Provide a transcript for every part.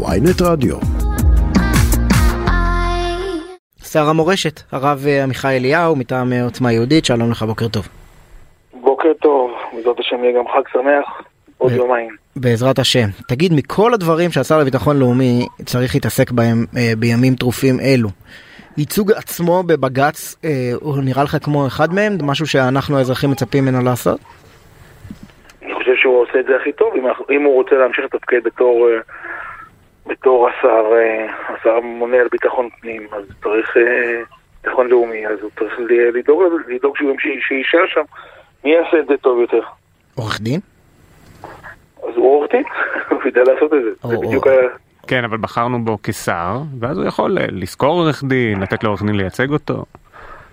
ויינט רדיו. שר המורשת, הרב אה, עמיחי אליהו, מטעם אה, עוצמה יהודית, שלום לך, בוקר טוב. בוקר טוב, בעזרת השם יהיה גם חג שמח, עוד יומיים. בעזרת השם. תגיד, מכל הדברים שהשר לביטחון לאומי צריך להתעסק בהם אה, בימים טרופים אלו, ייצוג עצמו בבג"ץ, אה, הוא נראה לך כמו אחד מהם? משהו שאנחנו האזרחים מצפים ממנו לעשות? אני חושב שהוא עושה את זה הכי טוב, אם, הוא רוצה להמשיך לתפקד בתור, אה, בתור השר, אה, השר הממונה על ביטחון פנים, אז צריך אה, ביטחון לאומי, אז הוא צריך לדאוג, לדאוג שהוא שיישאר שם. מי יעשה את זה טוב יותר? עורך דין? אז הוא עורך דין, הוא יודע לעשות את זה. זה או- בדיוק או- ה... כן, אבל בחרנו בו כשר, ואז הוא יכול אה, לשכור עורך דין, לתת לעורך דין לייצג אותו.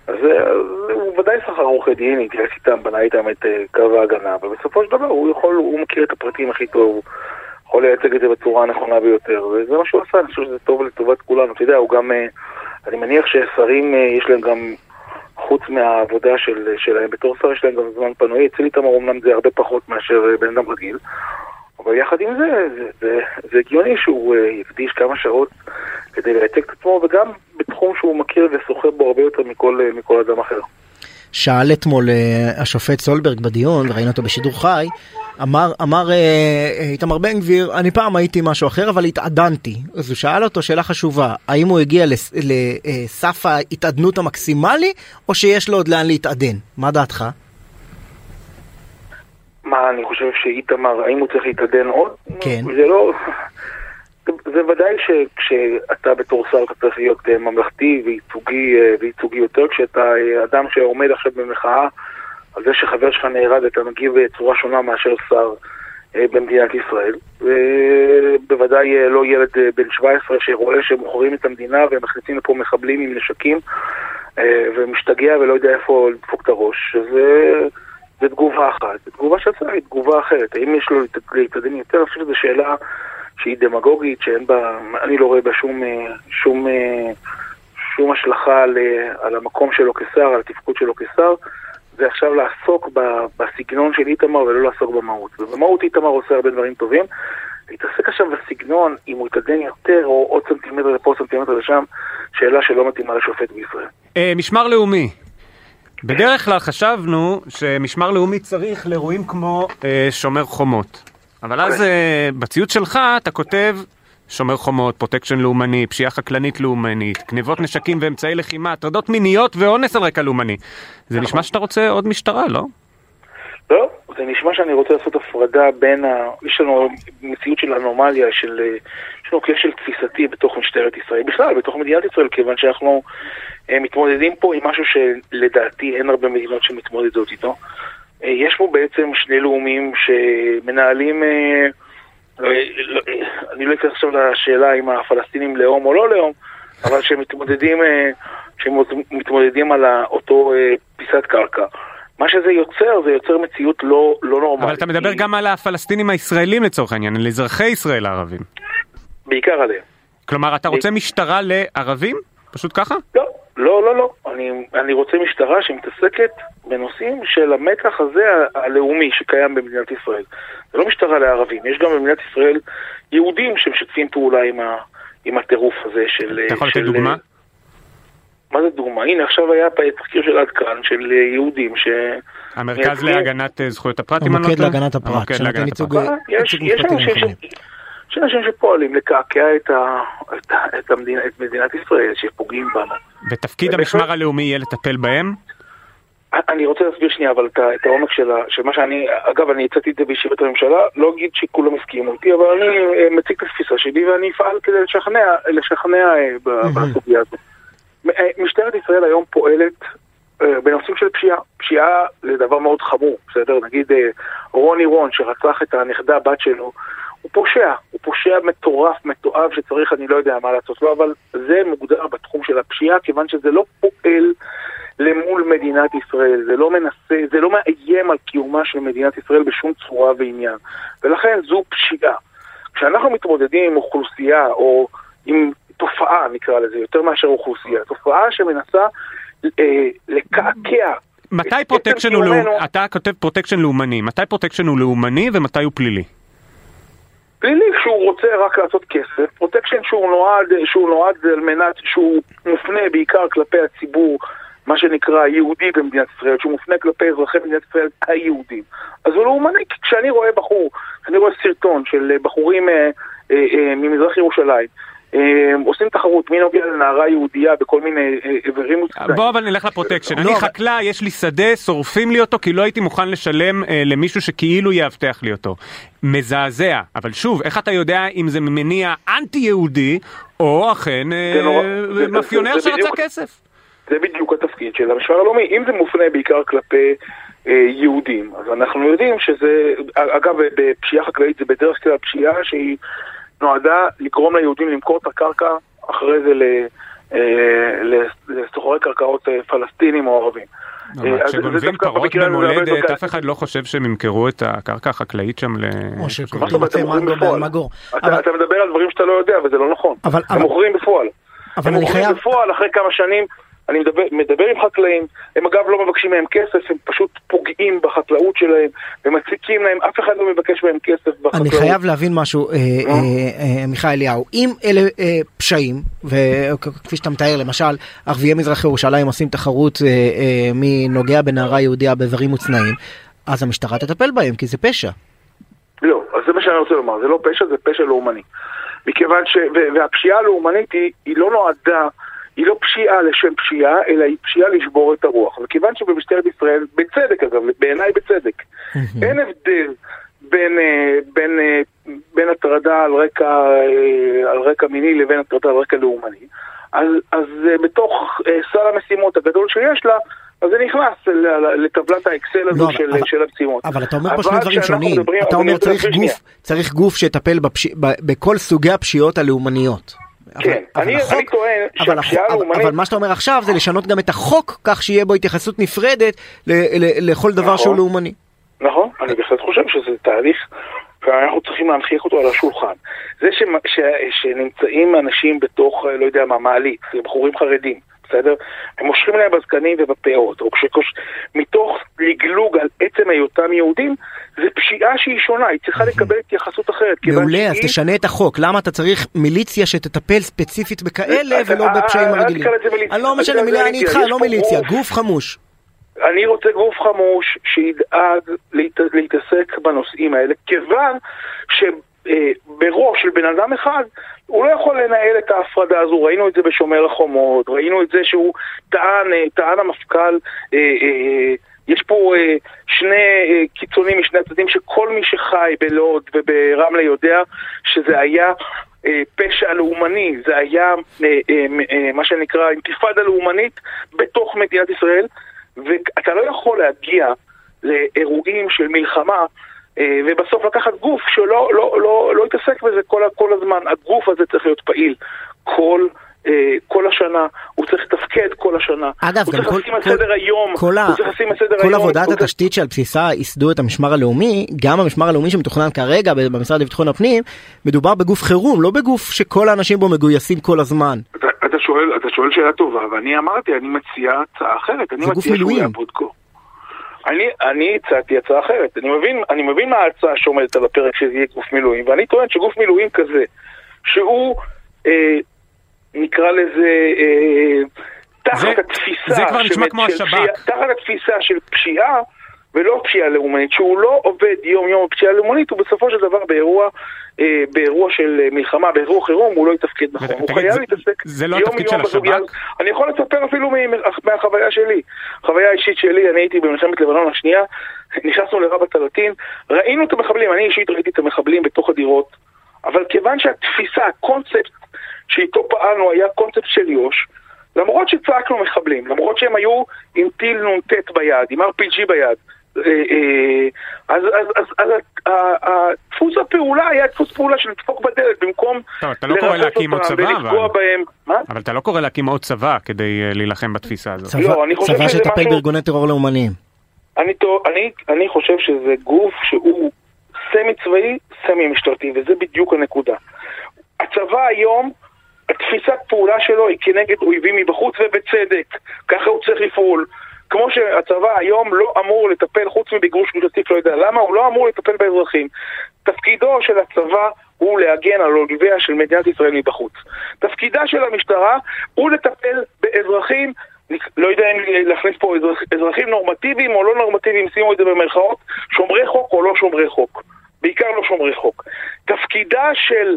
אז, אז הוא ודאי שכר עורכי דין, התייעץ איתם, בנה איתם את קו ההגנה, אבל בסופו של דבר הוא יכול, הוא מכיר את הפרטים הכי טוב, יכול לייצג את זה בצורה הנכונה ביותר, וזה מה שהוא עשה, אני חושב שזה טוב לטובת כולנו. אתה יודע, הוא גם, אה, אני מניח ששרים, אה, יש להם גם, חוץ מהעבודה של, שלהם בתור שר, יש להם גם זמן פנוי, אצל איתמר אמנם זה הרבה פחות מאשר אה, בן אדם רגיל, אבל יחד עם זה, זה, זה, זה הגיוני שהוא אה, יקדיש כמה שעות כדי לייצג את עצמו, וגם בתחום שהוא מכיר וסוחר בו הרבה יותר מכל, אה, מכל אדם אחר. שאל אתמול אה, השופט סולברג בדיון, וראינו אותו בשידור חי, אמר, אמר אה, אה, איתמר בן גביר, אני פעם הייתי משהו אחר, אבל התעדנתי. אז הוא שאל אותו שאלה חשובה, האם הוא הגיע לס- לסף ההתעדנות המקסימלי, או שיש לו עוד לאן להתעדן? מה דעתך? מה, אני חושב שאיתמר, האם הוא צריך להתעדן עוד? כן. זה לא... זה ודאי שכשאתה בתור שר אתה צריך להיות אה, ממלכתי וייצוגי, אה, וייצוגי יותר, כשאתה אה, אדם שעומד עכשיו במחאה על זה שחבר שלך נהרג, אתה מגיב בצורה שונה מאשר שר במדינת ישראל. ובוודאי אה, לא ילד בן 17 שרואה שמוכרים את המדינה ומכניסים לפה מחבלים עם נשקים ומשתגע ולא יודע איפה לדפוק את הראש. אז אה, זה תגובה אחת. תגובה שעשה היא תגובה אחרת. האם יש לו להת- להתעדן יותר? אני חושב שזו שאלה שהיא דמגוגית, שאין בה, אני לא רואה בה שום, אה, שום, אה, שום השלכה על, אה, על המקום שלו כשר, על התפקוד שלו כשר. זה עכשיו לעסוק בסגנון של איתמר ולא לעסוק במהות. ובמהות איתמר עושה הרבה דברים טובים. להתעסק עכשיו בסגנון, אם הוא יתעדן יותר או עוד סנטימטר לפה, סנטימטר לשם, שאלה שלא מתאימה לשופט בישראל. משמר לאומי. בדרך כלל חשבנו שמשמר לאומי צריך לאירועים כמו אה, שומר חומות. אבל אז אה, בציוץ שלך אתה כותב שומר חומות, פרוטקשן לאומני, פשיעה חקלאית לאומנית, גניבות נשקים ואמצעי לחימה, הטרדות מיניות ואונס על רקע לאומני. זה נשמע שאתה רוצה עוד משטרה, לא? לא, זה נשמע שאני רוצה לעשות הפרדה בין ה... יש לנו מציאות של אנומליה, של... אה, יש לנו כשל תפיסתי בתוך משטרת ישראל, בכלל, בתוך מדינת ישראל, כיוון שאנחנו אה, מתמודדים פה עם משהו שלדעתי אין הרבה מדינות שמתמודדות איתו. אה, יש פה בעצם שני לאומים שמנהלים... לא, אני לא אכנס עכשיו לשאלה אם הפלסטינים לאום או לא לאום, אבל שמתמודדים, שמתמודדים על אותו פיסת קרקע. מה שזה יוצר, זה יוצר מציאות לא, לא נורמלית. אבל אתה מדבר גם על הפלסטינים הישראלים לצורך העניין, על אזרחי ישראל הערבים. בעיקר עליהם. כלומר, אתה רוצה משטרה לערבים? פשוט ככה? לא, לא, לא, לא. אני, אני רוצה משטרה שמתעסקת בנושאים של המתח הזה הלאומי שקיים במדינת ישראל. זה לא משטרה לערבים, יש גם במדינת ישראל יהודים שמשתפים פעולה עם, ה, עם הטירוף הזה של... אתה יכול לתת דוגמה? מה זה דוגמה? הנה, עכשיו היה פה תחקיר של עד כאן, של אה, יהודים ש... המרכז להגנת אה, זכויות הפרט, אם אני לא טועה? המוקד שנותן להגנת הפרט. אה, יש, ייצוג יש משפטי. יש אנשים שפועלים לקעקע את, ה... את, ה... את, המדינה, את מדינת ישראל, שפוגעים בנו. ותפקיד המשמר הלאומי יהיה לטפל בהם? אני רוצה להסביר שנייה אבל את, העומק של, מה שאני, אגב אני הצעתי את זה בישיבת הממשלה, לא אגיד שכולם הסכימו איתי, אבל אני אה, מציג את התפיסה שלי ואני אפעל כדי לשכנע, לשכנע אה, בסוגיה הזאת. אה, משטרת ישראל היום פועלת אה, בנושאים של פשיעה. פשיעה זה דבר מאוד חמור, בסדר? נגיד אה, רוני רון שרצח את הנכדה בת שלו, הוא פושע, הוא פושע מטורף, מתועב, שצריך אני לא יודע מה לעשות לו, אבל זה מוגדר בתחום של הפשיעה, כיוון שזה לא פועל למול מדינת ישראל, זה לא מנסה, זה לא מאיים על קיומה של מדינת ישראל בשום צורה ועניין, ולכן זו פשיעה. כשאנחנו מתמודדים עם אוכלוסייה, או עם תופעה נקרא לזה, יותר מאשר אוכלוסייה, אה. תופעה שמנסה אה, לקעקע. מתי פרוטקשן הוא לאומני? אתה כותב פרוטקשן לאומני, מתי פרוטקשן הוא לאומני ומתי הוא פלילי? פלילי שהוא רוצה רק לעשות כסף, פרוטקשן שהוא נועד, שהוא נועד על מנת שהוא מופנה בעיקר כלפי הציבור מה שנקרא היהודי במדינת ישראל, שהוא מופנה כלפי אזרחי מדינת ישראל היהודים. אז הוא לאומני, כשאני רואה בחור, אני רואה סרטון של בחורים אה, אה, אה, ממזרח ירושלים עושים תחרות מי נוגע לנערה יהודייה בכל מיני אה, איברים מוצנעים. בוא אבל נלך לפרוטקשן. לא, אני אבל- חקלאי, יש לי שדה, שורפים לי אותו כי לא הייתי מוכן לשלם אה, למישהו שכאילו יאבטח לי אותו. מזעזע. אבל שוב, איך אתה יודע אם זה ממניע אנטי-יהודי, או אכן אה, מאפיונר שרצה כסף? זה בדיוק התפקיד של המשמר הלאומי. אם זה מופנה בעיקר כלפי יהודים, אז אנחנו יודעים שזה, אגב, בפשיעה חקלאית זה בדרך כלל פשיעה שהיא נועדה לגרום ליהודים למכור את הקרקע אחרי זה ל... אה, ל- לסוחרי קרקעות אה, פלסטינים או ערבים. אבל אה, כשגונבים פרות במולדת. אף אחד לא חושב שהם ימכרו את הקרקע החקלאית שם ל... או שקוראים מוכרים מנגו? באלמגור. אתה מדבר על דברים שאתה לא יודע, וזה לא נכון. הם מוכרים בפועל. הם מוכרים. בפועל אחרי כמה שנים. אני מדבר, מדבר עם חקלאים, הם אגב לא מבקשים מהם כסף, הם פשוט פוגעים בחקלאות שלהם, ומציקים להם, אף אחד לא מבקש מהם כסף בחקלאות. אני חייב להבין משהו, אה, אה, אה, מיכאל אליהו. אם אלה אה, פשעים, וכפי שאתה מתאר, למשל, ערביי מזרח ירושלים עושים תחרות אה, אה, מי נוגע בנערה יהודייה באיברים מוצנעים, אז המשטרה תטפל בהם, כי זה פשע. לא, אז זה מה שאני רוצה לומר, זה לא פשע, זה פשע לאומני. מכיוון ש... והפשיעה הלאומנית היא, היא לא נועדה, היא לא פשיעה לשם פשיעה, אלא היא פשיעה לשבור את הרוח. וכיוון שבמשטרת ישראל, בצדק אגב, בעיניי בצדק, אין הבדל בין, אה, בין, אה, בין הטרדה על רקע, אה, על רקע מיני לבין הטרדה על רקע לאומני. אז, אז בתוך סל המשימות הגדול שיש לה, אז זה נכנס לטבלת האקסל הזו לא, של, אבל- של המשימות. אבל אתה אומר פה שני דברים שונים. אתה אומר צריך גוף, צריך גוף שיטפל בפש- בכל סוגי הפשיעות הלאומניות. כן, אבל- אבל אני- החוק- אני טוען אבל שהפשיעה החוק- הלאומנית- אבל מה שאתה אומר עכשיו זה לשנות גם את החוק כך שיהיה בו התייחסות נפרדת ל- ל- לכל דבר נכון. שהוא לאומני. נכון, אני בהחלט חושב שזה תהליך ואנחנו צריכים להנחיך אותו על השולחן. זה ש, ש, שנמצאים אנשים בתוך, אה, לא יודע מה, מעלית, בחורים חרדים, בסדר? הם מושכים להם בזקנים ובפאות, או כשקוש... מתוך לגלוג על עצם היותם יהודים, זה פשיעה שהיא שונה, היא צריכה לקבל התייחסות אחרת. מעולה, אז שהיא- תשנה את החוק. למה אתה צריך מיליציה שתטפל ספציפית בכאלה אתה- ולא אל- בפשעים אל הרגילים? אני לא משנה אני איתך, לא מיליציה, גוף. גוף חמוש. אני רוצה גוף חמוש שידאג להת... להתעסק בנושאים האלה, כיוון שבראש של בן אדם אחד הוא לא יכול לנהל את ההפרדה הזו, ראינו את זה בשומר החומות, ראינו את זה שהוא טען, אה, טען המפכ"ל, אה, אה, יש פה אה, שני אה, קיצונים משני הצדדים שכל מי שחי בלוד וברמלה יודע שזה היה אה, פשע לאומני, זה היה אה, אה, אה, מה שנקרא אינתיפאדה לאומנית בתוך מדינת ישראל. ואתה לא יכול להגיע לאירועים של מלחמה אה, ובסוף לקחת גוף שלא לא, לא, לא יתעסק בזה כל, כל הזמן. הגוף הזה צריך להיות פעיל כל, אה, כל השנה, הוא צריך לתפקד כל השנה. אגב, הוא גם צריך כל- לשים על כל- סדר היום, כל הוא צריך לשים על סדר כל היום. עבודת הוא צריך- התשתית שעל בסיסה ייסדו את המשמר הלאומי, גם המשמר הלאומי שמתוכנן כרגע במשרד לביטחון הפנים, מדובר בגוף חירום, לא בגוף שכל האנשים בו מגויסים כל הזמן. אתה, אתה, שואל, אתה שואל שאלה טובה, ואני אמרתי, אני מציע הצעה אחרת. אני זה גוף מציע שהוא. יעבוד כה. אני, אני הצעתי הצעה אחרת. אני מבין, אני מבין מה ההצעה שעומדת על הפרק שזה יהיה גוף מילואים, ואני טוען שגוף מילואים כזה, שהוא, אה, נקרא לזה, אה, תחת זה- התפיסה... זה כבר נשמע של- כמו השב"כ. תחת התפיסה של פשיעה, ולא פשיעה לאומנית, שהוא לא עובד יום-יום בפשיעה לאומנית, הוא בסופו של דבר באירוע, אה, באירוע של אה, מלחמה, באירוע חירום, הוא לא יתפקד נכון. ותגיד, הוא חייב להתעסק זה לא יום התפקיד יום בסוגיה השב"כ? הזאת. אני יכול לספר אפילו מהחוויה שלי. חוויה אישית שלי, אני הייתי במלחמת לבנון השנייה, נכנסנו לרבת הלטין, ראינו את המחבלים, אני אישית ראיתי את המחבלים בתוך הדירות, אבל כיוון שהתפיסה, הקונספט שאיתו פעלנו היה קונספט של יו"ש, למרות שצעקנו מחבלים, למרות שהם היו עם טיל נ"ט ביד, עם RPG ביד, אז, אז, אז, אז ה- ה- דפוס הפעולה היה דפוס פעולה של לדפוק בדלת במקום טוב, אתה לא קורא להקים עוד אותם צבא, ולפגוע אבל. בהם. מה? אבל אתה לא קורא להקים עוד צבא כדי אה, להילחם בתפיסה הזאת. צבא- לא, אני חושב צבא שזה שיטפל משהו- בארגוני טרור לאומניים. אני, אני, אני חושב שזה גוף שהוא סמי צבאי, סמי משטרתי, וזה בדיוק הנקודה. הצבא היום, התפיסת פעולה שלו היא כנגד אויבים מבחוץ, ובצדק. ככה הוא צריך לפעול. כמו שהצבא היום לא אמור לטפל, חוץ מבגירוש גוש לא יודע למה, הוא לא אמור לטפל באזרחים. תפקידו של הצבא הוא להגן על אויביה של מדינת ישראל מבחוץ. תפקידה של המשטרה הוא לטפל באזרחים לא יודע אם להכניס פה אזרח, אזרחים נורמטיביים או לא נורמטיביים, שימו את זה במרכאות, שומרי חוק או לא שומרי חוק. בעיקר לא שומרי חוק. תפקידה של,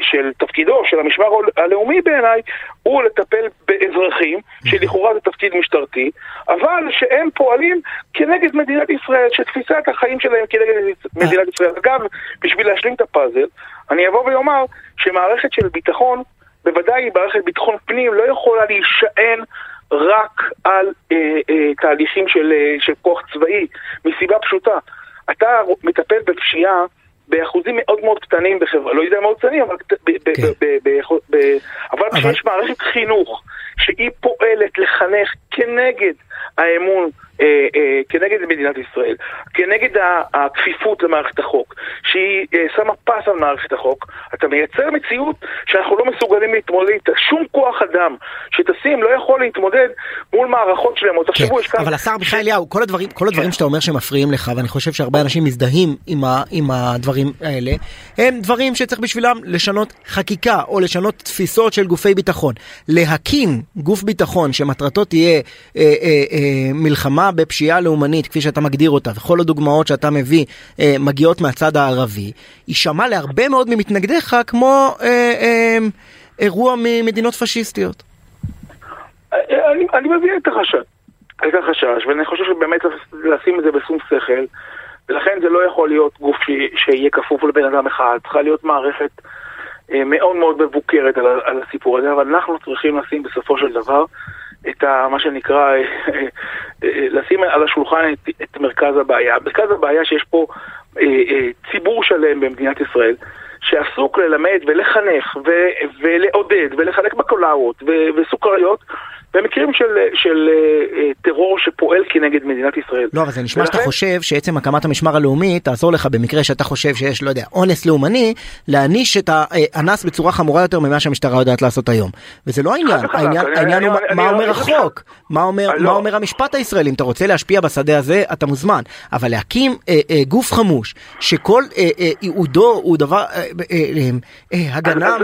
של תפקידו של המשמר הלאומי בעיניי הוא לטפל באזרחים, שלכאורה זה תפקיד משטרתי, אבל שהם פועלים כנגד מדינת ישראל, שתפיסת החיים שלהם כנגד מדינת ישראל. אגב, בשביל להשלים את הפאזל, אני אבוא ואומר שמערכת של ביטחון, בוודאי מערכת ביטחון פנים, לא יכולה להישען רק על אה, אה, תהליכים של, אה, של כוח צבאי, מסיבה פשוטה. אתה מטפל בפשיעה באחוזים מאוד מאוד קטנים בחברה, לא יודע מאוד קטנים, אבל, כן. אבל כשיש מערכת חינוך שהיא פועלת לחנך כנגד האמון אה, אה, כנגד מדינת ישראל, כנגד הכפיפות למערכת החוק, שהיא אה, שמה פס על מערכת החוק, אתה מייצר מציאות שאנחנו לא מסוגלים להתמודד איתה. שום כוח אדם שתשים לא יכול להתמודד מול מערכות שלמות. כן, אבל השר מיכאל אליהו, כל הדברים, כל הדברים כן. שאתה אומר שמפריעים לך, ואני חושב שהרבה אנשים מזדהים עם, ה, עם הדברים האלה, הם דברים שצריך בשבילם לשנות חקיקה, או לשנות תפיסות של גופי ביטחון. להקים גוף ביטחון שמטרתו תהיה אה, אה, אה, מלחמה בפשיעה לאומנית, כפי שאתה מגדיר אותה, וכל הדוגמאות שאתה מביא אה, מגיעות מהצד הערבי, יישמע להרבה מאוד ממתנגדיך כמו אה, אה, אירוע ממדינות פשיסטיות. אני, אני מבין את החשש, את החשש, ואני חושב שבאמת לשים את זה בשום שכל, ולכן זה לא יכול להיות גוף ש, שיהיה כפוף לבן אדם אחד, צריכה להיות מערכת מאוד מאוד מבוקרת על, על הסיפור הזה, אבל אנחנו צריכים לשים בסופו של דבר את ה, מה שנקרא, אה, אה, לשים על השולחן את, את מרכז הבעיה. מרכז הבעיה שיש פה אה, ציבור שלם במדינת ישראל שעסוק ללמד ולחנך ו- ולעודד ולחלק בקולרות ו- וסוכריות במקרים של, של uh, טרור שפועל כנגד מדינת ישראל. לא, אבל זה נשמע ולכן... שאתה חושב שעצם הקמת המשמר הלאומי תעזור לך במקרה שאתה חושב שיש, לא יודע, אונס לאומני, להעניש את האנס בצורה חמורה יותר ממה שהמשטרה יודעת לעשות היום. וזה לא העניין, העניין, אני, העניין אני, הוא אני, מה אני, אומר אני, החוק, מה אומר, מה אומר המשפט הישראלי, אם אתה רוצה להשפיע בשדה הזה, אתה מוזמן. אבל להקים אה, אה, גוף חמוש, שכל אה, אה, ייעודו הוא דבר, אה, אה, אה, הגנה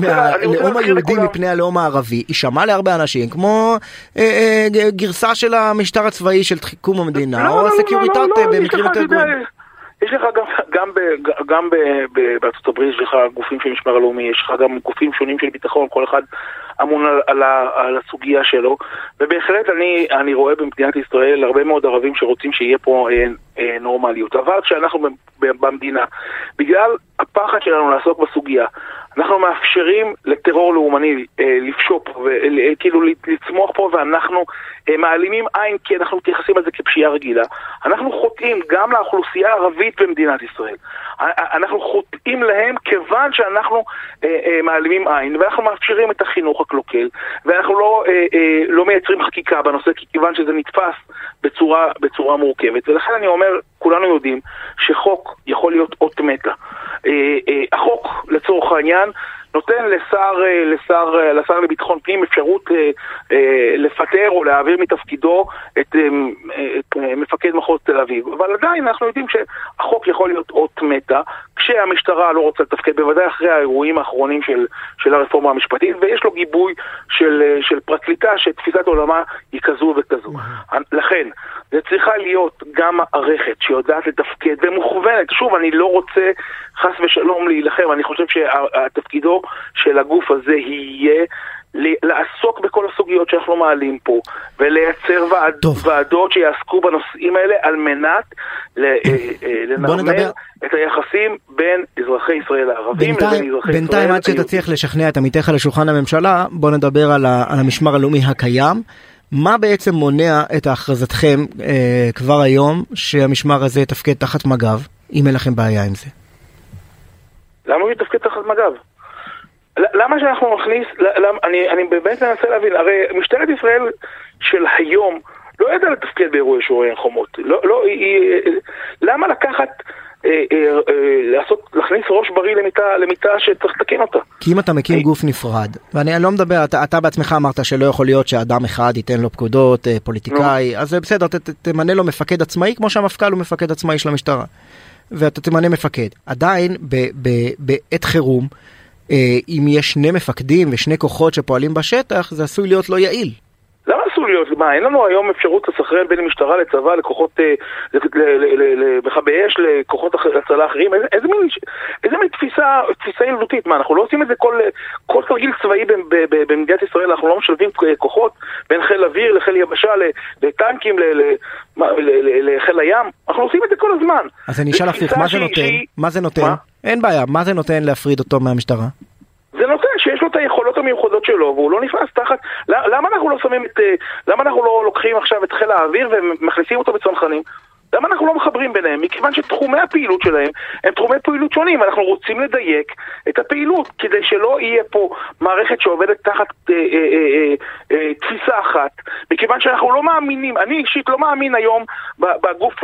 מהלאום היהודי מפני הלאום הערבי, יישמע להרבה אנשים כמו אה, אה, גרסה של המשטר הצבאי של תחילת קום המדינה לא, או לא, הסקוריטטה לא, לא, לא, במקרים יותר גרועים. יש לך גם, גם, ב, גם ב, ב, בארצות הברית, יש לך גופים של משמר הלאומי, יש לך גם גופים שונים של ביטחון, כל אחד אמון על, על, על הסוגיה שלו, ובהחלט אני, אני רואה במדינת ישראל הרבה מאוד ערבים שרוצים שיהיה פה אה, אה, נורמליות. אבל כשאנחנו במדינה, בגלל הפחד שלנו לעסוק בסוגיה, אנחנו מאפשרים לטרור לאומני אה, לפשופ, וכאילו אה, לצמוח פה, ואנחנו אה, מעלימים עין כי אנחנו מתייחסים לזה כפשיעה רגילה. אנחנו חוטאים גם לאוכלוסייה הערבית במדינת ישראל. אנחנו חוטאים להם כיוון שאנחנו אה, אה, מעלימים עין, ואנחנו מאפשרים את החינוך הקלוקל, ואנחנו לא, אה, אה, לא מייצרים חקיקה בנושא, כיוון שזה נתפס בצורה, בצורה מורכבת. ולכן אני אומר, כולנו יודעים שחוק יכול להיות אות מתה. אה, אה, החוק, לצורך העניין, נותן לשר, אה, לשר, אה, לשר לביטחון פנים אפשרות אה, לפטר או להעביר מתפקידו את, את מפקד מחוז תל אביב. אבל עדיין אנחנו יודעים שהחוק יכול להיות אות מתה, כשהמשטרה לא רוצה לתפקד, בוודאי אחרי האירועים האחרונים של, של הרפורמה המשפטית, ויש לו גיבוי של, של פרקליטה שתפיסת עולמה היא כזו וכזו. לכן, זה צריכה להיות גם מערכת שיודעת לתפקד ומוכוונת. שוב, אני לא רוצה חס ושלום להילחם, אני חושב שתפקידו של הגוף הזה יהיה לעסוק בכל הסוגיות שאנחנו מעלים פה, ולייצר ועד, ועדות שיעסקו בנושאים האלה על מנת אה, אה, לנרמל את היחסים בין אזרחי ישראל הערבים לבין אזרחי ישראל. בינתיים עד שתצליח לשכנע את עמיתיך לשולחן הממשלה, בוא נדבר על, ה, על המשמר הלאומי הקיים. מה בעצם מונע את הכרזתכם אה, כבר היום שהמשמר הזה יתפקד תחת מג"ב, אם אין לכם בעיה עם זה? למה הוא יתפקד תחת מג"ב? למה שאנחנו נכניס, למה, אני, אני באמת מנסה להבין, הרי משטרת ישראל של היום לא ידעה לתפקד באירועי שוררי חומות. לא, לא, היא, למה לקחת... אה, אה, אה, לעשות, להכניס ראש בריא למיטה, למיטה שצריך לתקן אותה. כי אם אתה מקים גוף נפרד, ואני לא מדבר, אתה, אתה בעצמך אמרת שלא יכול להיות שאדם אחד ייתן לו פקודות, פוליטיקאי, אז בסדר, ת, ת, תמנה לו מפקד עצמאי כמו שהמפכ"ל הוא מפקד עצמאי של המשטרה. ואתה תמנה מפקד. עדיין בעת חירום, אם יש שני מפקדים ושני כוחות שפועלים בשטח, זה עשוי להיות לא יעיל. למה אסור להיות? מה, אין לנו היום אפשרות לסחרר בין משטרה לצבא, לכוחות, אה, למכבי אש, לכוחות הצלה אחרים? איזה, איזה מין, איזה מין תפיסה, תפיסה ילדותית? מה, אנחנו לא עושים את זה כל, כל תרגיל צבאי במדינת ישראל, אנחנו לא משלבים אה, כוחות בין חיל אוויר לחיל יבשה, לטנקים, ל- ל- מה, לחיל הים? אנחנו עושים את זה כל הזמן. אז אני אשאל הפוך, מה זה נותן? מה זה נותן? אין בעיה, מה זה נותן להפריד אותו מהמשטרה? זה נותן שיש לו את היכולות המיוחדות שלו, והוא לא נכנס תחת... למה אנחנו לא שמים את... אה, למה אנחנו לא לוקחים עכשיו את חיל האוויר ומכניסים אותו בצנחנים? למה אנחנו לא מחברים ביניהם? מכיוון שתחומי הפעילות שלהם הם תחומי פעילות שונים, אנחנו רוצים לדייק את הפעילות, כדי שלא יהיה פה מערכת שעובדת תחת אה, אה, אה, תפיסה אחת, מכיוון שאנחנו לא מאמינים, אני אישית לא מאמין היום בגוף,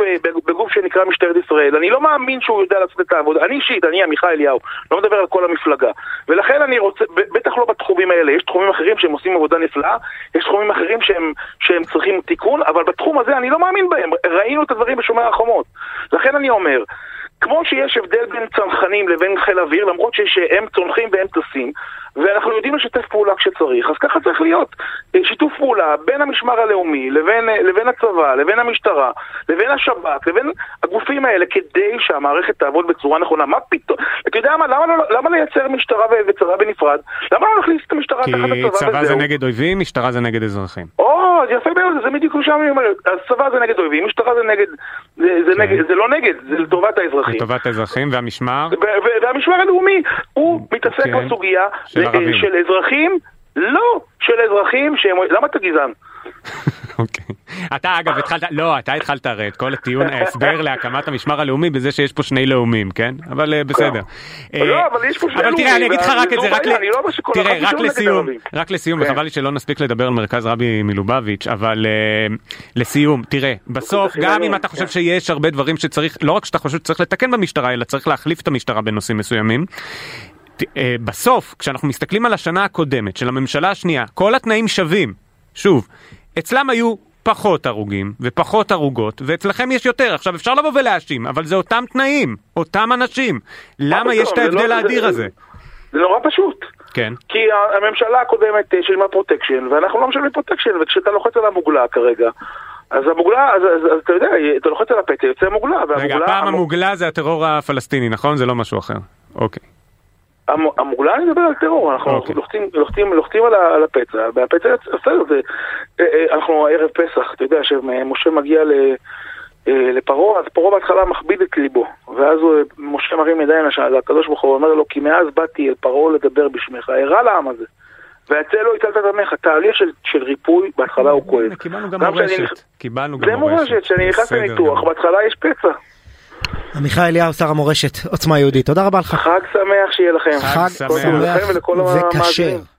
בגוף שנקרא משטרת ישראל, אני לא מאמין שהוא יודע לעשות את העבודה, אני אישית, אני עמיחי אליהו, לא מדבר על כל המפלגה, ולכן אני רוצה, בטח לא בתחומים האלה, יש תחומים אחרים שהם עושים עבודה נפלאה, יש תחומים אחרים שהם, שהם צריכים תיקון, אבל בתחום הזה אני לא מאמין בהם, ראינו את הדברים בשומר החומות. לכן אני אומר, כמו שיש הבדל בין צנחנים לבין חיל אוויר, למרות שהם צונחים והם טסים, ואנחנו יודעים לשתף פעולה כשצריך, אז ככה צריך להיות. אה, שיתוף פעולה בין המשמר הלאומי, לבין, אה, לבין הצבא, לבין המשטרה, לבין השב"כ, לבין הגופים האלה, כדי שהמערכת תעבוד בצורה נכונה. מה פתאום? אתה יודע מה, למה, לא- למה לייצר משטרה וצבא בנפרד? למה לא להכניס את המשטרה כי תחת הצבא צבא זה וזהו? נגד אויבים, משטרה זה נגד אזרחים. אז יפה מאוד, זה בדיוק מה שאני אומר. אז צבא זה נגד אויבים, משטרה זה נגד... זה, זה, כן. נגד, זה לא נגד, זה לטובת האזרחים. לטובת האזרחים והמשמר. והמשמר הלאומי, הוא מתעסק כן. בסוגיה של. של אזרחים, לא, של אזרחים שהם... למה אתה גזען? אוקיי. אתה אגב התחלת, לא, אתה התחלת הרי את כל הטיעון, ההסבר להקמת המשמר הלאומי בזה שיש פה שני לאומים, כן? אבל אה, בסדר. לא, אה, אבל יש פה שני אבל תראה, אני לאומים, אגיד לך רק את זה, לא שכל תראה, רק לסיום. רק לסיום, כן. וחבל לי שלא נספיק לדבר על מרכז רבי מלובביץ', אבל אה, לסיום, תראה, בסוף, גם אם אתה חושב כן. שיש הרבה דברים שצריך, לא רק שאתה חושב שצריך לתקן במשטרה, אלא צריך להחליף את המשטרה בנושאים מסוימים. אה, בסוף, כשאנחנו מסתכלים על השנה הקודמת של הממשלה השנייה, כל התנאים שווים. שוב, אצלם היו פחות הרוגים ופחות הרוגות, ואצלכם יש יותר. עכשיו, אפשר לבוא ולהאשים, אבל זה אותם תנאים, אותם אנשים. למה? יש את לא- ההבדל זה- האדיר זה- הזה? זה נורא פשוט. כן. כי הממשלה הקודמת אה, שילמה פרוטקשן, ואנחנו לא משלמים פרוטקשן, וכשאתה לוחץ על המוגלה כרגע, אז המוגלה, אז, אז, אז אתה יודע, אתה לוחץ על הפטל, יוצא מוגלה, והמוגלה... רגע, הפעם המ- המוגלה זה הטרור הפלסטיני, נכון? זה לא משהו אחר. אוקיי. המ- המוגלה אני מדבר על טרור, אנחנו אוקיי. לוחצים, לוחצים, לוחצים על, על הפצע, והפצע בסדר, זה, אה, אה, אנחנו ערב פסח, אתה יודע, שמשה מגיע ל... אה, לפרעה, אז פרעה בהתחלה מכביד את ליבו, ואז הוא, משה מרים ידיים לקדוש ברוך הוא, אומר לו, כי מאז באתי אל פרעה לדבר בשמך, הרע לעם הזה, והצל לו הצלת דמך, תהליך של, של ריפוי, בהתחלה הוא כואב. קיבלנו גם מורשת. קיבלנו גם זה מורשת, כשאני נכנס לניתוח. בהתחלה יש פצע. עמיחי אליהו, שר המורשת, עוצמה יהודית, תודה רבה לך. חג שמח שיהיה לכם. חג חג שמח. לכם ולכל וכשר. המאזינים.